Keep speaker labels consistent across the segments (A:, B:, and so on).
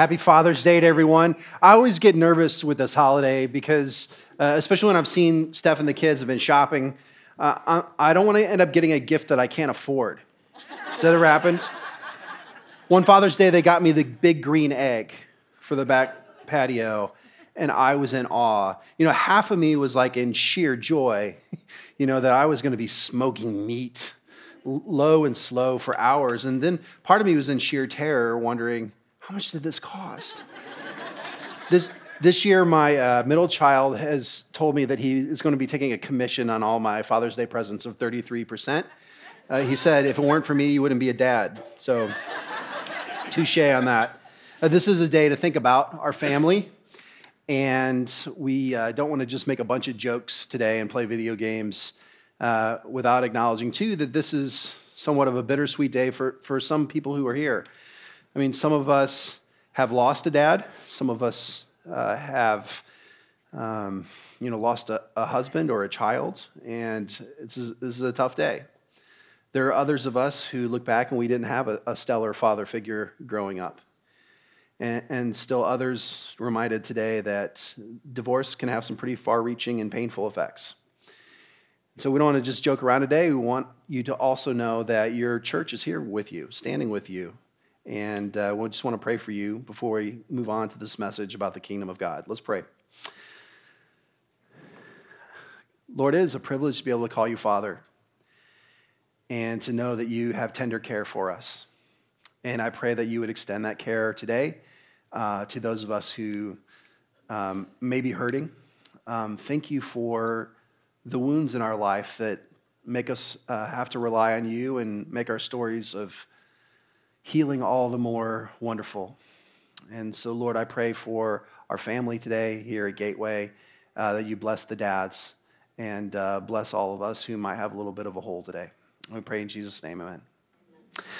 A: Happy Father's Day to everyone. I always get nervous with this holiday because, uh, especially when I've seen Steph and the kids have been shopping, uh, I, I don't want to end up getting a gift that I can't afford. Has that ever happened? One Father's Day, they got me the big green egg for the back patio, and I was in awe. You know, half of me was like in sheer joy, you know, that I was going to be smoking meat low and slow for hours. And then part of me was in sheer terror, wondering, how much did this cost? this, this year, my uh, middle child has told me that he is going to be taking a commission on all my Father's Day presents of 33%. Uh, he said, if it weren't for me, you wouldn't be a dad. So, touche on that. Uh, this is a day to think about our family. And we uh, don't want to just make a bunch of jokes today and play video games uh, without acknowledging, too, that this is somewhat of a bittersweet day for, for some people who are here. I mean, some of us have lost a dad, some of us uh, have. Um, you know, lost a, a, husband or a child, and this is, this is a tough day. There are others of us who look back and we didn't have a, a stellar father figure growing up. And, and, still others reminded today that divorce can have some pretty far reaching and painful effects. So we don't want to just joke around today. We want you to also know that your church is here with you, standing with you, and uh, we just want to pray for you before we move on to this message about the kingdom of God. Let's pray. Lord, it is a privilege to be able to call you Father and to know that you have tender care for us. And I pray that you would extend that care today uh, to those of us who um, may be hurting. Um, thank you for the wounds in our life that make us uh, have to rely on you and make our stories of healing all the more wonderful. And so, Lord, I pray for our family today here at Gateway uh, that you bless the dads and uh, bless all of us who might have a little bit of a hole today. We pray in Jesus' name, amen.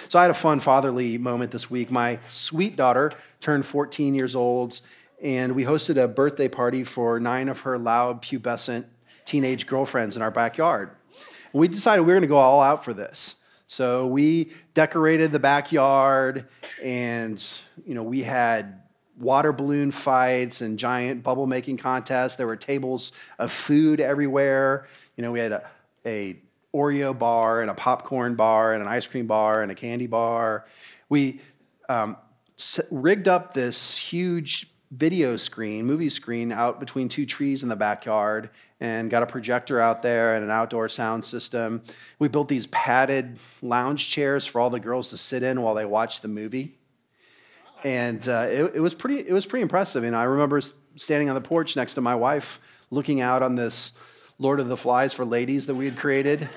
A: So, I had a fun fatherly moment this week. My sweet daughter turned 14 years old, and we hosted a birthday party for nine of her loud, pubescent teenage girlfriends in our backyard. And we decided we were going to go all out for this. So we decorated the backyard and, you know, we had water balloon fights and giant bubble making contests. There were tables of food everywhere. You know, we had a, a Oreo bar and a popcorn bar and an ice cream bar and a candy bar. We um, rigged up this huge video screen, movie screen, out between two trees in the backyard and got a projector out there and an outdoor sound system. We built these padded lounge chairs for all the girls to sit in while they watched the movie. And uh, it, it, was pretty, it was pretty impressive. And I remember standing on the porch next to my wife, looking out on this Lord of the Flies for ladies that we had created,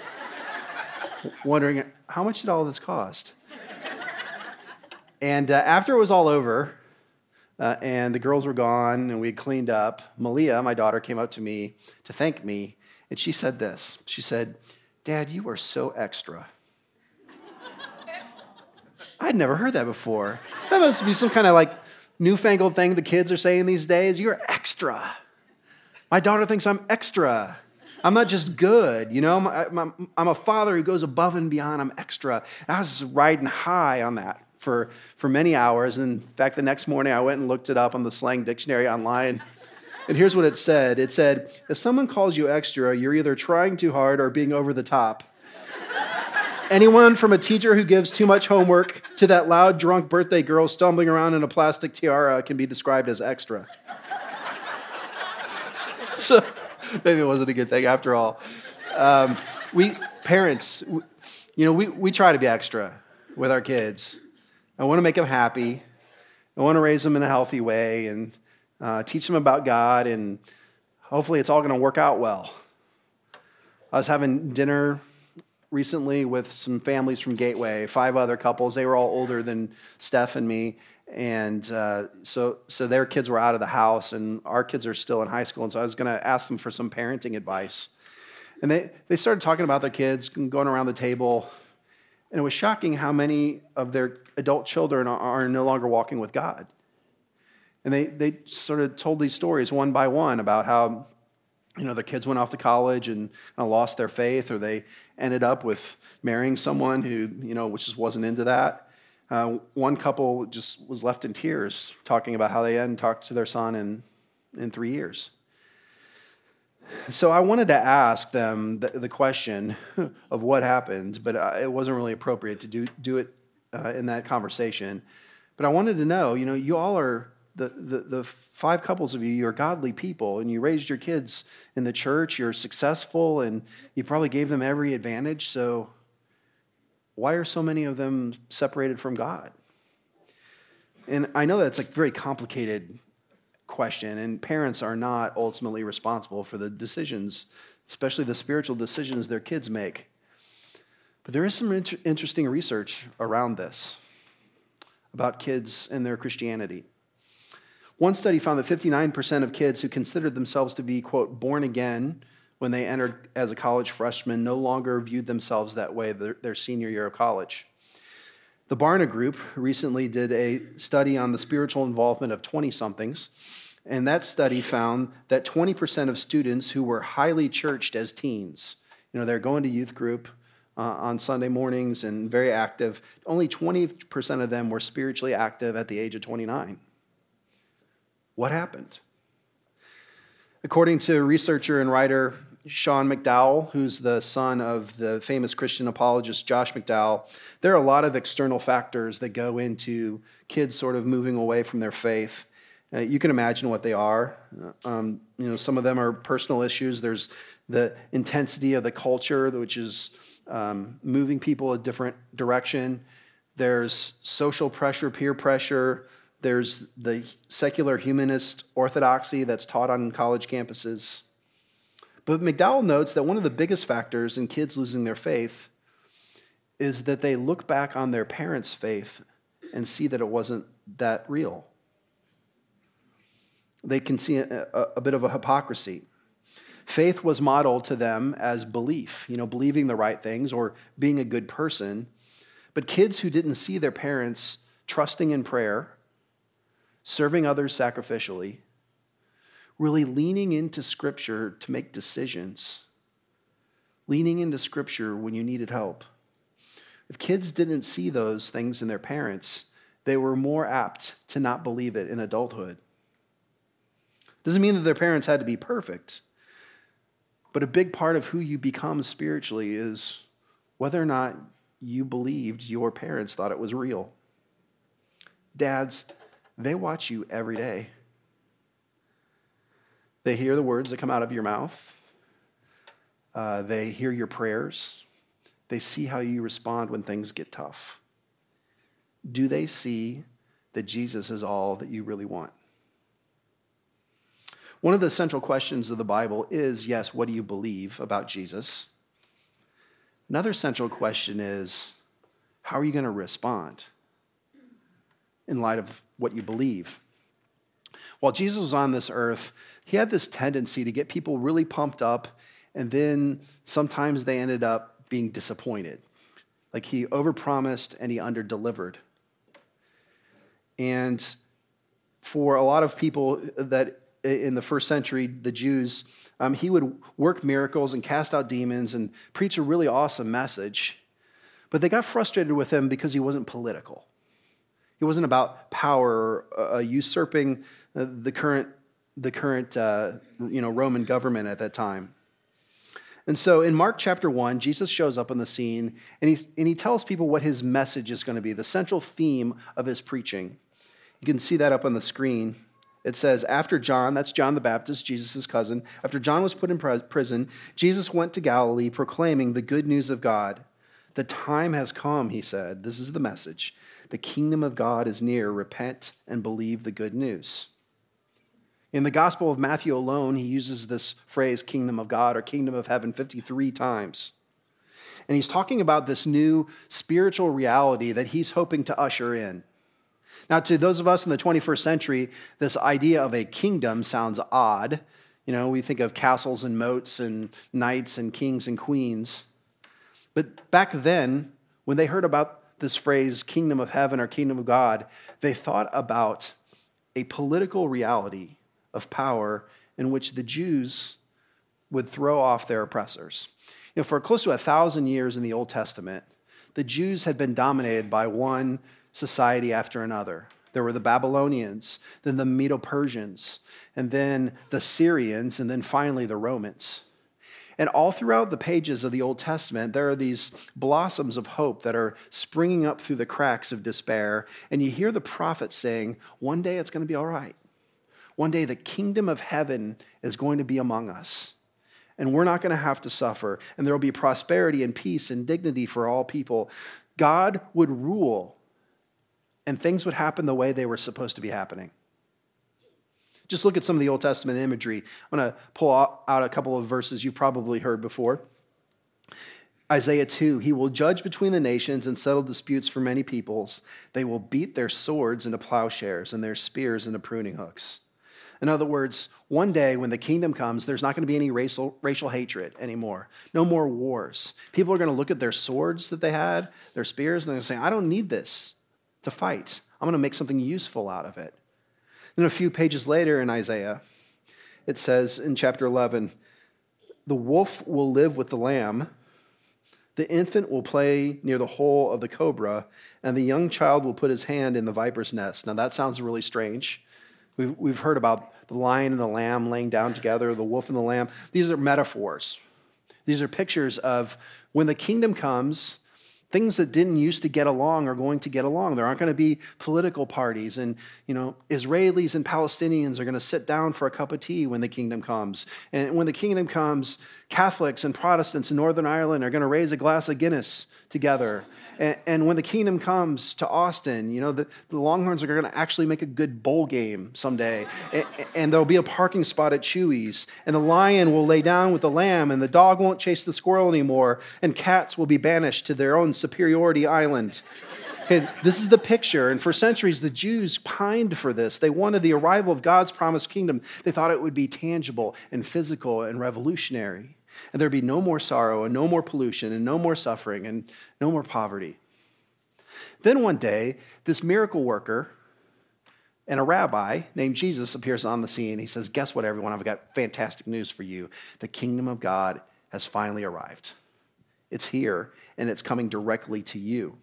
A: wondering how much did all this cost? And uh, after it was all over, uh, and the girls were gone and we had cleaned up. Malia, my daughter, came up to me to thank me, and she said this. She said, Dad, you are so extra. I'd never heard that before. That must be some kind of like newfangled thing the kids are saying these days. You're extra. My daughter thinks I'm extra. I'm not just good, you know. I'm a father who goes above and beyond. I'm extra. And I was riding high on that for, for many hours. And in fact, the next morning I went and looked it up on the slang dictionary online. And here's what it said it said, If someone calls you extra, you're either trying too hard or being over the top. Anyone from a teacher who gives too much homework to that loud, drunk birthday girl stumbling around in a plastic tiara can be described as extra. so maybe it wasn't a good thing after all. Um, we, parents, you know, we, we try to be extra with our kids. I want to make them happy. I want to raise them in a healthy way and uh, teach them about God, and hopefully it's all going to work out well. I was having dinner recently with some families from Gateway, five other couples. They were all older than Steph and me. And uh, so, so their kids were out of the house, and our kids are still in high school. And so I was going to ask them for some parenting advice. And they, they started talking about their kids, going around the table. And it was shocking how many of their adult children are no longer walking with God. And they, they sort of told these stories one by one about how you know, their kids went off to college and lost their faith, or they ended up with marrying someone who, you know, which just wasn't into that. Uh, one couple just was left in tears talking about how they hadn't talked to their son in, in three years. So I wanted to ask them the, the question of what happened, but uh, it wasn't really appropriate to do, do it uh, in that conversation. But I wanted to know, you know, you all are the, the, the five couples of you, you're godly people, and you raised your kids in the church, you're successful, and you probably gave them every advantage. So, why are so many of them separated from God? And I know that's a very complicated question, and parents are not ultimately responsible for the decisions, especially the spiritual decisions their kids make. But there is some inter- interesting research around this about kids and their Christianity. One study found that 59% of kids who considered themselves to be, quote, born again when they entered as a college freshman no longer viewed themselves that way their, their senior year of college. The Barna Group recently did a study on the spiritual involvement of 20 somethings, and that study found that 20% of students who were highly churched as teens, you know, they're going to youth group uh, on Sunday mornings and very active, only 20% of them were spiritually active at the age of 29. What happened? According to researcher and writer Sean McDowell, who's the son of the famous Christian apologist Josh McDowell, there are a lot of external factors that go into kids sort of moving away from their faith. Uh, you can imagine what they are. Um, you know, some of them are personal issues. There's the intensity of the culture, which is um, moving people a different direction. There's social pressure, peer pressure. There's the secular humanist orthodoxy that's taught on college campuses. But McDowell notes that one of the biggest factors in kids losing their faith is that they look back on their parents' faith and see that it wasn't that real. They can see a, a, a bit of a hypocrisy. Faith was modeled to them as belief, you know, believing the right things or being a good person. But kids who didn't see their parents trusting in prayer serving others sacrificially, really leaning into Scripture to make decisions, leaning into Scripture when you needed help. If kids didn't see those things in their parents, they were more apt to not believe it in adulthood. Doesn't mean that their parents had to be perfect, but a big part of who you become spiritually is whether or not you believed your parents thought it was real. Dads, they watch you every day. They hear the words that come out of your mouth. Uh, they hear your prayers. They see how you respond when things get tough. Do they see that Jesus is all that you really want? One of the central questions of the Bible is yes, what do you believe about Jesus? Another central question is how are you going to respond in light of what you believe. While Jesus was on this earth, he had this tendency to get people really pumped up, and then sometimes they ended up being disappointed. Like he overpromised and he underdelivered. And for a lot of people that in the first century, the Jews, um, he would work miracles and cast out demons and preach a really awesome message. But they got frustrated with him because he wasn't political. It wasn't about power, uh, uh, usurping uh, the current, the current uh, you know, Roman government at that time. And so in Mark chapter 1, Jesus shows up on the scene and he, and he tells people what his message is going to be, the central theme of his preaching. You can see that up on the screen. It says, After John, that's John the Baptist, Jesus' cousin, after John was put in prison, Jesus went to Galilee proclaiming the good news of God. The time has come, he said. This is the message. The kingdom of God is near. Repent and believe the good news. In the Gospel of Matthew alone, he uses this phrase, kingdom of God or kingdom of heaven, 53 times. And he's talking about this new spiritual reality that he's hoping to usher in. Now, to those of us in the 21st century, this idea of a kingdom sounds odd. You know, we think of castles and moats and knights and kings and queens. But back then, when they heard about this phrase, kingdom of heaven or kingdom of God, they thought about a political reality of power in which the Jews would throw off their oppressors. You know, for close to a thousand years in the Old Testament, the Jews had been dominated by one society after another. There were the Babylonians, then the Medo Persians, and then the Syrians, and then finally the Romans. And all throughout the pages of the Old Testament, there are these blossoms of hope that are springing up through the cracks of despair. And you hear the prophets saying, one day it's going to be all right. One day the kingdom of heaven is going to be among us. And we're not going to have to suffer. And there will be prosperity and peace and dignity for all people. God would rule, and things would happen the way they were supposed to be happening. Just look at some of the Old Testament imagery. I'm going to pull out a couple of verses you've probably heard before. Isaiah 2 He will judge between the nations and settle disputes for many peoples. They will beat their swords into plowshares and their spears into pruning hooks. In other words, one day when the kingdom comes, there's not going to be any racial, racial hatred anymore. No more wars. People are going to look at their swords that they had, their spears, and they're going to say, I don't need this to fight. I'm going to make something useful out of it. Then a few pages later in Isaiah, it says in chapter 11, the wolf will live with the lamb, the infant will play near the hole of the cobra, and the young child will put his hand in the viper's nest. Now that sounds really strange. We've, we've heard about the lion and the lamb laying down together, the wolf and the lamb. These are metaphors. These are pictures of when the kingdom comes, things that didn't used to get along are going to get along. There aren't going to be political parties, and you know, Israelis and Palestinians are going to sit down for a cup of tea when the kingdom comes. And when the kingdom comes, Catholics and Protestants in Northern Ireland are going to raise a glass of Guinness together. And, and when the kingdom comes to Austin, you know, the, the Longhorns are going to actually make a good bowl game someday. And, and there'll be a parking spot at Chuy's, And the lion will lay down with the lamb, and the dog won't chase the squirrel anymore. And cats will be banished to their own superiority island. And this is the picture. And for centuries, the Jews pined for this. They wanted the arrival of God's promised kingdom. They thought it would be tangible and physical and revolutionary and there'd be no more sorrow and no more pollution and no more suffering and no more poverty. Then one day, this miracle worker and a rabbi named Jesus appears on the scene. He says, Guess what, everyone? I've got fantastic news for you. The kingdom of God has finally arrived. It's here, and it's coming directly to you.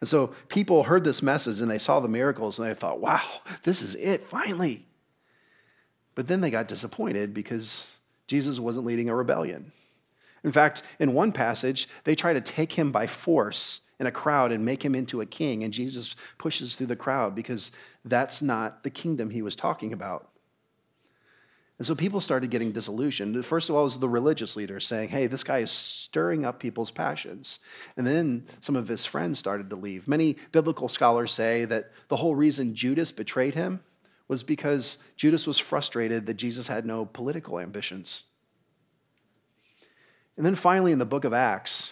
A: And so people heard this message and they saw the miracles and they thought, wow, this is it, finally. But then they got disappointed because Jesus wasn't leading a rebellion. In fact, in one passage, they try to take him by force in a crowd and make him into a king, and Jesus pushes through the crowd because that's not the kingdom he was talking about. And so people started getting disillusioned. First of all, it was the religious leaders saying, hey, this guy is stirring up people's passions. And then some of his friends started to leave. Many biblical scholars say that the whole reason Judas betrayed him was because Judas was frustrated that Jesus had no political ambitions. And then finally, in the book of Acts,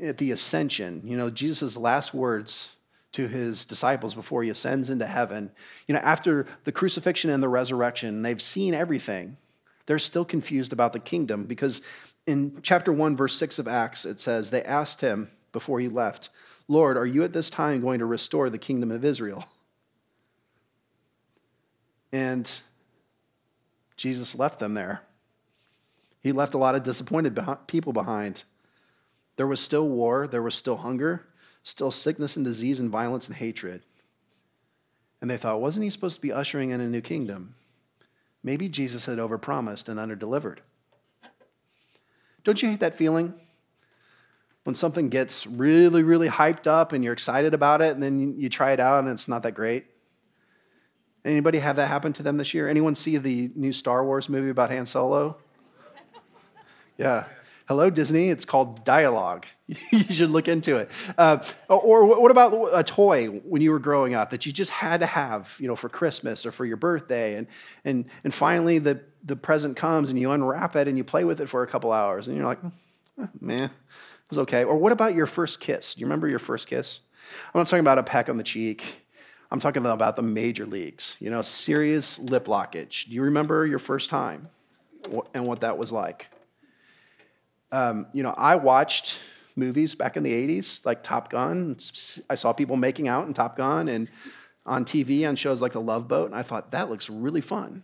A: at the ascension, you know, Jesus' last words to his disciples before he ascends into heaven, you know, after the crucifixion and the resurrection, they've seen everything. They're still confused about the kingdom because in chapter 1, verse 6 of Acts, it says, They asked him before he left, Lord, are you at this time going to restore the kingdom of Israel? And Jesus left them there. He left a lot of disappointed people behind. There was still war, there was still hunger, still sickness and disease and violence and hatred. And they thought, wasn't he supposed to be ushering in a new kingdom? Maybe Jesus had overpromised and underdelivered. Don't you hate that feeling? When something gets really, really hyped up and you're excited about it, and then you try it out and it's not that great? Anybody have that happen to them this year? Anyone see the new Star Wars movie about Han Solo? Yeah. Hello, Disney. It's called Dialogue. you should look into it. Uh, or what about a toy when you were growing up that you just had to have, you know, for Christmas or for your birthday, and and and finally the the present comes and you unwrap it and you play with it for a couple hours and you're like, eh, man, it was okay. Or what about your first kiss? Do you remember your first kiss? I'm not talking about a peck on the cheek I'm talking about the major leagues, you know, serious lip lockage. Do you remember your first time and what that was like? Um, you know, I watched movies back in the 80s, like Top Gun. I saw people making out in Top Gun and on TV on shows like The Love Boat, and I thought, that looks really fun.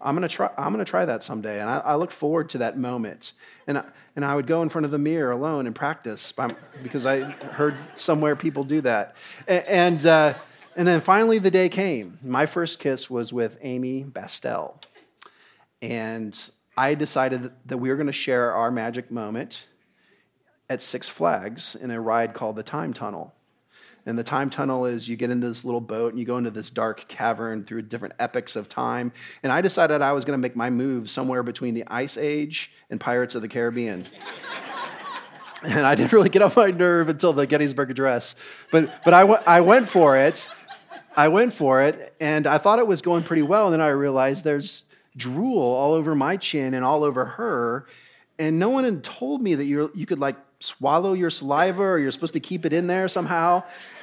A: I'm gonna try. I'm gonna try that someday, and I, I look forward to that moment. And I, and I would go in front of the mirror alone and practice by, because I heard somewhere people do that. And and, uh, and then finally the day came. My first kiss was with Amy Bastel, and I decided that we were to share our magic moment at Six Flags in a ride called the Time Tunnel. And the time tunnel is you get into this little boat and you go into this dark cavern through different epochs of time. And I decided I was going to make my move somewhere between the Ice Age and Pirates of the Caribbean. and I didn't really get off my nerve until the Gettysburg Address. But, but I, w- I went for it. I went for it, and I thought it was going pretty well. And then I realized there's drool all over my chin and all over her. And no one had told me that you you could like swallow your saliva or you're supposed to keep it in there somehow.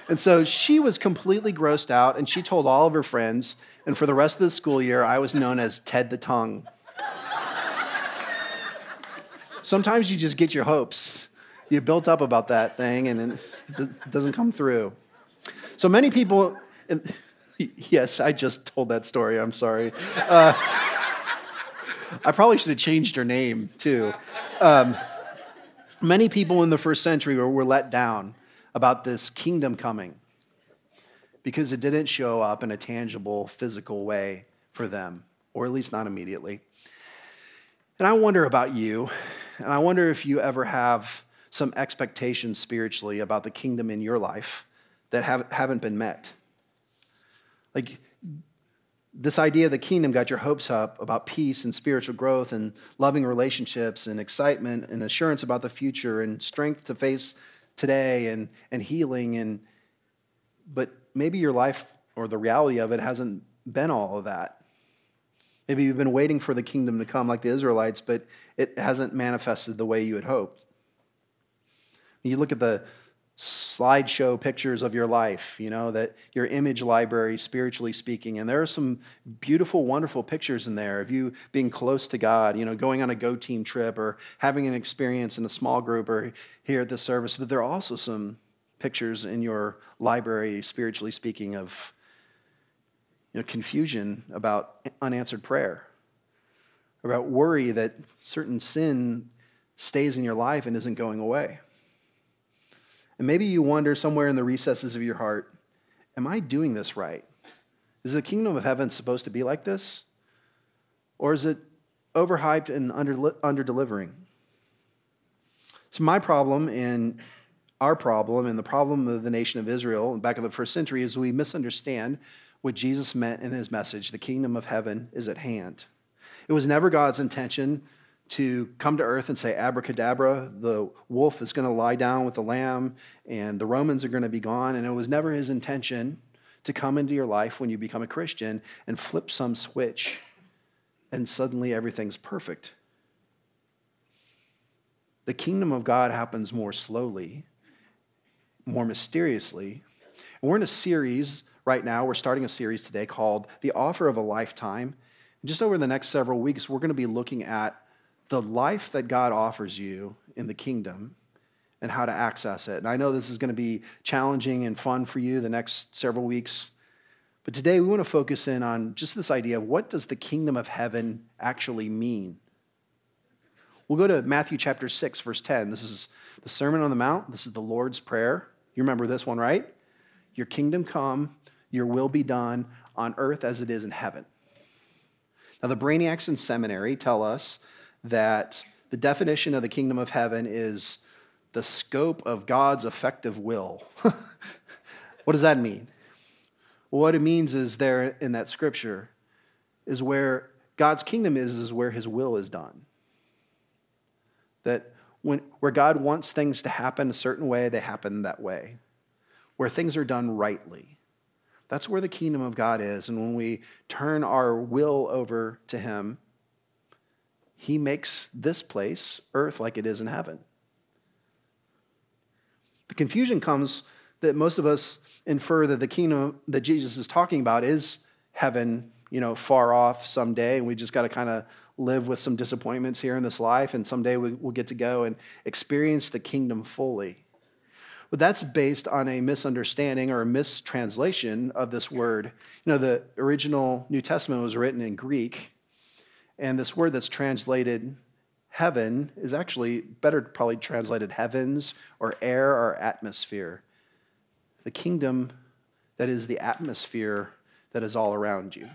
A: And so she was completely grossed out, and she told all of her friends. And for the rest of the school year, I was known as Ted the Tongue. Sometimes you just get your hopes. You built up about that thing, and it doesn't come through. So many people, and, yes, I just told that story. I'm sorry. Uh, I probably should have changed her name too. Um, many people in the first century were, let down about this kingdom coming because it didn't show up in a tangible, physical way for them, or at least not immediately. And I wonder about you, and I wonder if you ever have some expectations spiritually about the kingdom in your life that have, haven't been met. Like, this idea of the kingdom got your hopes up about peace and spiritual growth and loving relationships and excitement and assurance about the future and strength to face today and, and healing and but maybe your life or the reality of it hasn't been all of that. Maybe you've been waiting for the kingdom to come like the israelites but it hasn't manifested the way you had hoped. You look at the slideshow pictures of your life, you know, that your image library, spiritually speaking. And there are some beautiful, wonderful pictures in there of you being close to God, you know, going on a go team trip or having an experience in a small group or here at the service. But there are also some pictures in your library, spiritually speaking, of you know, confusion about unanswered prayer, about worry that certain sin stays in your life and isn't going away. And maybe you wonder somewhere in the recesses of your heart, am I doing this right? Is the kingdom of heaven supposed to be like this? Or is it overhyped and under, under delivering? So, my problem and our problem and the problem of the nation of Israel back in the first century is we misunderstand what Jesus meant in his message the kingdom of heaven is at hand. It was never God's intention to come to earth and say, Abracadabra, the wolf is going to lie down with the lamb and the Romans are going to be gone. And it was never his intention to come into your life when you become a Christian and flip some switch and suddenly everything's perfect. The kingdom of God happens more slowly, more mysteriously. And we're in a series right now. We're starting a series today called The Offer of a Lifetime. And just over the next several weeks, we're going to be looking at the life that God offers you in the kingdom and how to access it. And I know this is going to be challenging and fun for you the next several weeks. But today we want to focus in on just this idea of what does the kingdom of heaven actually mean? We'll go to Matthew chapter 6 verse 10. This is the Sermon on the Mount. This is the Lord's prayer. You remember this one, right? Your kingdom come, your will be done on earth as it is in heaven. Now the brainiacs in seminary tell us that the definition of the kingdom of heaven is the scope of God's effective will. what does that mean? What it means is there in that scripture is where God's kingdom is, is where his will is done. That when, where God wants things to happen a certain way, they happen that way. Where things are done rightly. That's where the kingdom of God is. And when we turn our will over to him, he makes this place, earth, like it is in heaven. The confusion comes that most of us infer that the kingdom that Jesus is talking about is heaven, you know, far off someday, and we just got to kind of live with some disappointments here in this life, and someday we, will get to go and experience the kingdom fully. But that's based on a misunderstanding or a mistranslation of this word. You know, the original New Testament was written in Greek, And this word that's translated heaven is actually better probably translated heavens or air or atmosphere. The kingdom that is the atmosphere that is all around you.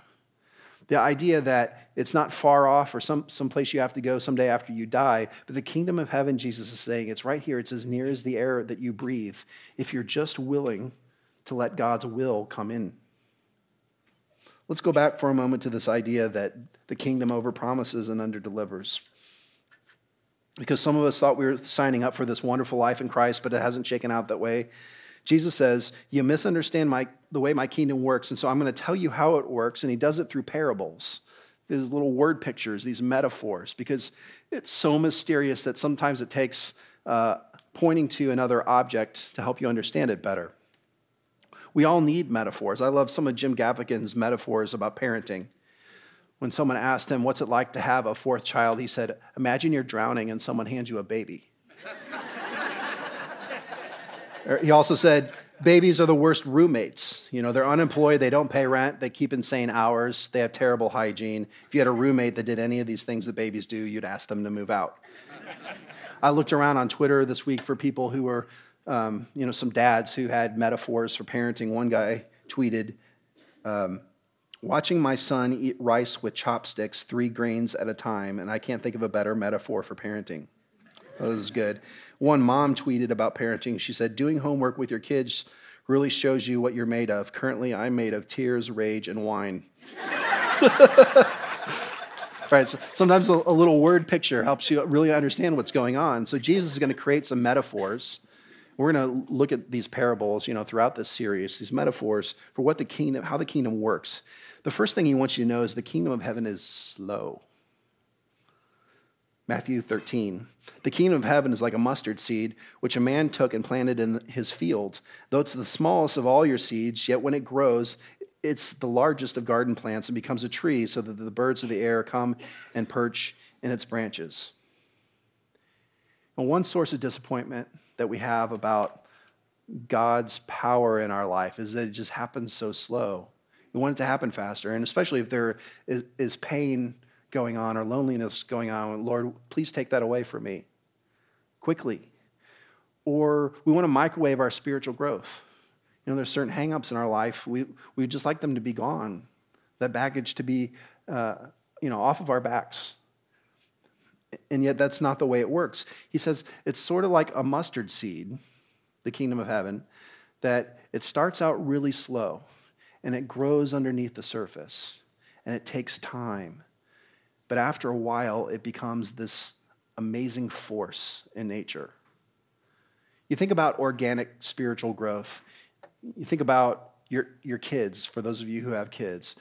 A: The idea that it's not far off or some, some place you have to go someday after you die, but the kingdom of heaven, Jesus is saying, it's right here. It's as near as the air that you breathe if you're just willing to let God's will come in. Let's go back for a moment to this idea that the kingdom overpromises and underdelivers. Because some of us thought we were signing up for this wonderful life in Christ, but it hasn't shaken out that way. Jesus says, You misunderstand my, the way my kingdom works, and so I'm going to tell you how it works. And he does it through parables, these little word pictures, these metaphors, because it's so mysterious that sometimes it takes uh, pointing to another object to help you understand it better. We all need metaphors. I love some of Jim Gaffigan's metaphors about parenting. When someone asked him, What's it like to have a fourth child? he said, Imagine you're drowning and someone hands you a baby. He also said, babies are the worst roommates. You know, they're unemployed, they don't pay rent, they keep insane hours, they have terrible hygiene. If you had a roommate that did any of these things that babies do, you'd ask them to move out. I looked around on Twitter this week for people who were, um, you know, some dads who had metaphors for parenting. One guy tweeted, um, Watching my son eat rice with chopsticks, three grains at a time, and I can't think of a better metaphor for parenting. That was good. One mom tweeted about parenting. She said, Doing homework with your kids really shows you what you're made of. Currently, I'm made of tears, rage, and wine. right, so sometimes a, a little word picture helps you really understand what's going on. So Jesus is going to create some metaphors. We're going to look at these parables, you know, throughout this series, these metaphors for what the kingdom, how the kingdom works. The first thing he wants you to know is the kingdom of heaven is slow. Matthew 13. The kingdom of heaven is like a mustard seed, which a man took and planted in his field. Though it's the smallest of all your seeds, yet when it grows, it's the largest of garden plants and becomes a tree, so that the birds of the air come and perch in its branches. And one source of disappointment that we have about God's power in our life is that it just happens so slow. We want it to happen faster, and especially if there is, is pain going on or loneliness going on. Lord, please take that away from me quickly. Or we want to microwave our spiritual growth. You know, there's certain hangups in our life. We, we just like them to be gone, that baggage to be, uh, you know, off of our backs. And yet, that's not the way it works. He says it's sort of like a mustard seed, the kingdom of heaven, that it starts out really slow and it grows underneath the surface and it takes time but after a while, it becomes this amazing force in nature. You think about organic spiritual growth. You think about your, your kids, for those of you who have kids.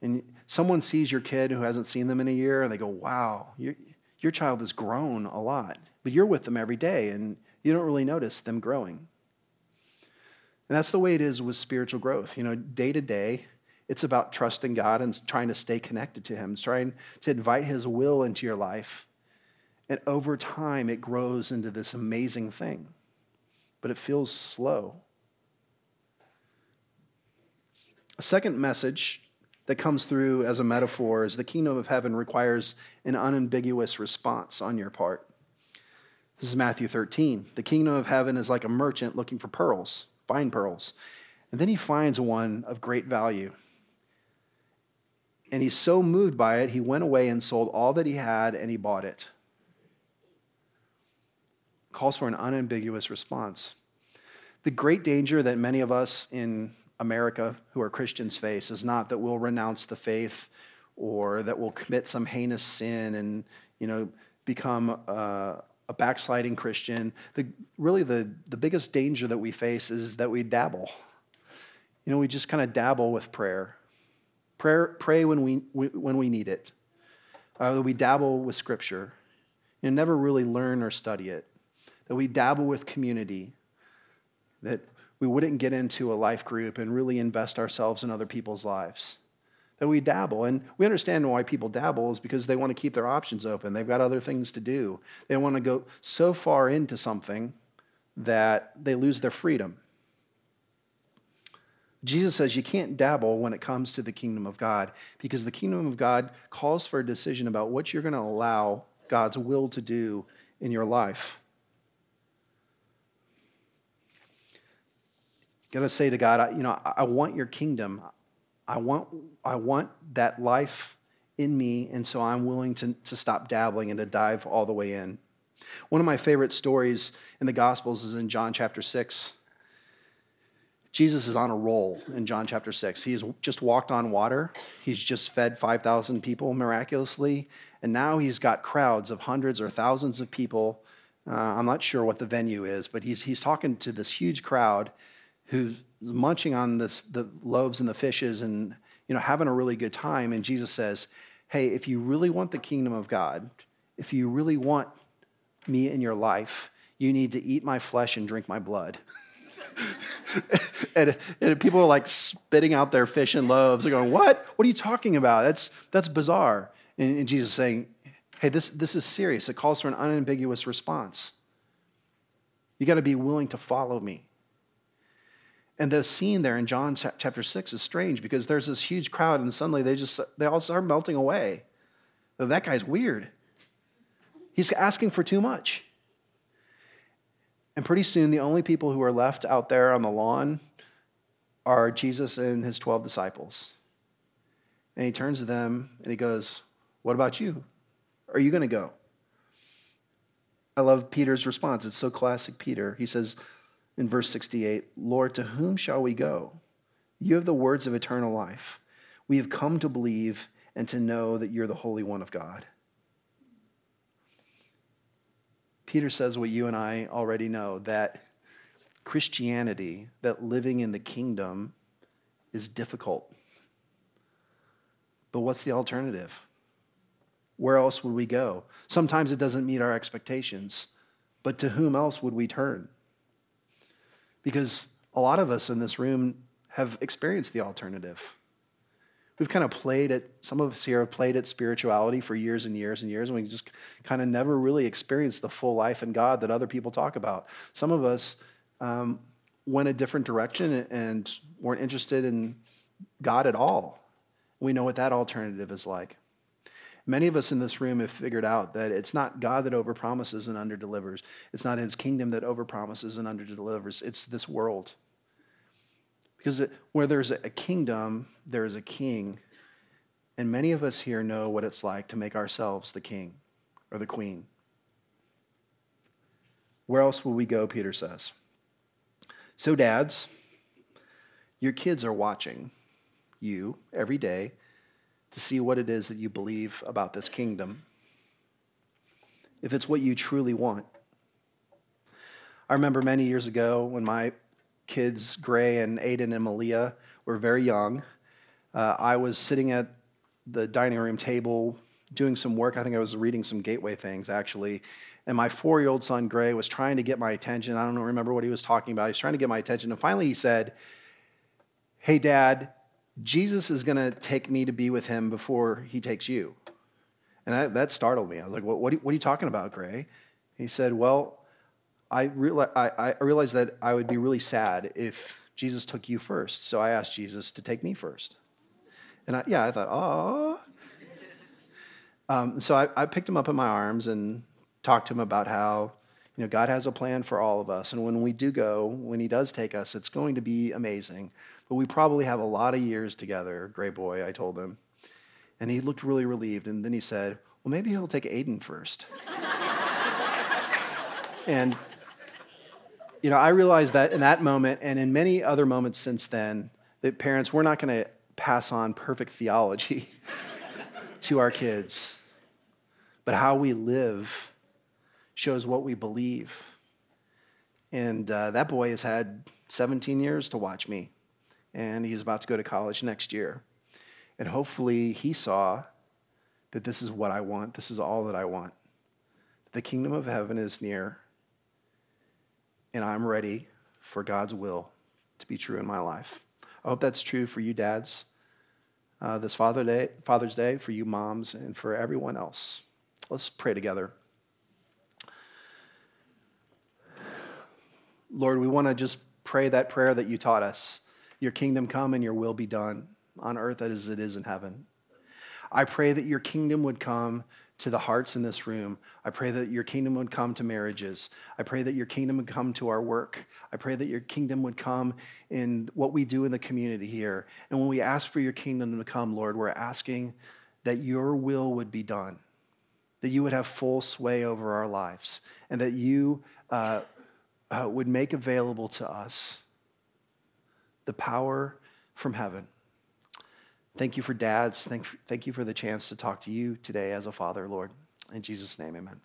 A: And someone sees your kid who hasn't seen them in a year, and they go, Wow, your, your child has grown a lot. But you're with them every day, and you don't really notice them growing. And that's the way it is with spiritual growth. You know, day to day, it's about trusting God and trying to stay connected to Him, trying to invite His will into your life. And over time, it grows into this amazing thing. But it feels slow. A second message that comes through as a metaphor is the kingdom of heaven requires an unambiguous response on your part. This is Matthew 13. The kingdom of heaven is like a merchant looking for pearls, fine pearls. And then he finds one of great value. And he's so moved by it, he went away and sold all that he had and he bought it. Calls for an unambiguous response. The great danger that many of us in America who are Christians face is not that we'll renounce the faith or that we'll commit some heinous sin and, you know, become a, a backsliding Christian. The, really, the, the biggest danger that we face is that we dabble. You know, we just kind of dabble with prayer. Prayer, pray when we, when we need it. Uh, that we dabble with Scripture and never really learn or study it. That we dabble with community. That we wouldn't get into a life group and really invest ourselves in other people's lives. That we dabble. And we understand why people dabble is because they want to keep their options open. They've got other things to do. They want to go so far into something that they lose their freedom. Jesus says you can't dabble when it comes to the kingdom of God because the kingdom of God calls for a decision about what you're going to allow God's will to do in your life. Got to say to God, you know, I want your kingdom. I want, I want that life in me, and so I'm willing to, to stop dabbling and to dive all the way in. One of my favorite stories in the Gospels is in John chapter 6. Jesus is on a roll in John chapter 6. He has just walked on water. He's just fed 5,000 people miraculously. And now he's got crowds of hundreds or thousands of people. Uh, I'm not sure what the venue is, but he's, he's talking to this huge crowd who's munching on this, the loaves and the fishes and you know, having a really good time. And Jesus says, Hey, if you really want the kingdom of God, if you really want me in your life, you need to eat my flesh and drink my blood. and, and, people are like spitting out their fish and loaves. They're going, What? What are you talking about? That's, that's bizarre. And, and Jesus is saying, Hey, this, this is serious. It calls for an unambiguous response. You got to be willing to follow me. And the scene there in John chapter 6 is strange because there's this huge crowd, and suddenly they just they all start melting away. That guy's weird. He's asking for too much. And pretty soon, the only people who are left out there on the lawn are Jesus and his 12 disciples. And he turns to them and he goes, What about you? Are you going to go? I love Peter's response. It's so classic Peter. He says in verse 68 Lord, to whom shall we go? You have the words of eternal life. We have come to believe and to know that you're the Holy One of God. Peter says what you and I already know that Christianity, that living in the kingdom, is difficult. But what's the alternative? Where else would we go? Sometimes it doesn't meet our expectations, but to whom else would we turn? Because a lot of us in this room have experienced the alternative. We've kind of played at, some of us here have played at spirituality for years and years and years, and we just kind of never really experienced the full life in God that other people talk about. Some of us um, went a different direction and weren't interested in God at all. We know what that alternative is like. Many of us in this room have figured out that it's not God that overpromises and underdelivers. It's not his kingdom that overpromises and underdelivers. It's this world. Because where there's a kingdom, there is a king. And many of us here know what it's like to make ourselves the king or the queen. Where else will we go, Peter says? So, dads, your kids are watching you every day to see what it is that you believe about this kingdom. If it's what you truly want. I remember many years ago when my kids, Gray and Aiden and Malia, were very young. Uh, I was sitting at the dining room table doing some work. I think I was reading some gateway things, actually. And my four year old son, Gray, was trying to get my attention. I don't remember what he was talking about. He was trying to get my attention. And finally, he said, Hey, Dad, Jesus is going to take me to be with him before he takes you. And that, that startled me. I was like, What, what, are, what are you talking about, Gray? He said, Well, I, reali- I, I realized that I would be really sad if Jesus took you first. So I asked Jesus to take me first. And I, yeah, I thought, oh. Um, so I, I picked him up in my arms and talked to him about how you know, God has a plan for all of us. And when we do go, when He does take us, it's going to be amazing. But we probably have a lot of years together, gray boy, I told him. And he looked really relieved. And then he said, Well, maybe he'll take Aiden first. and you know, I realized that in that moment and in many other moments since then, that parents, we're not going to pass on perfect theology to our kids, but how we live shows what we believe. And uh, that boy has had 17 years to watch me, and he's about to go to college next year. And hopefully, he saw that this is what I want, this is all that I want. The kingdom of heaven is near and I'm ready for God's will to be true in my life. I hope that's true for you dads uh, this Father Day, Father's Day, for you moms, and for everyone else. Let's pray together. Lord, we want to just pray that prayer that you taught us your kingdom come and your will be done on earth as it is in heaven. I pray that your kingdom would come to the hearts in this room. I pray that your kingdom would come to marriages. I pray that your kingdom would come to our work. I pray that your kingdom would come in what we do in the community here. And when we ask for your kingdom to come, Lord, we're asking that your will would be done, that you would have full sway over our lives, and that you uh, uh, would make available to us the power from heaven Thank you for dads. Thank, thank you for the chance to talk to you today as a father, Lord. In Jesus' name, amen.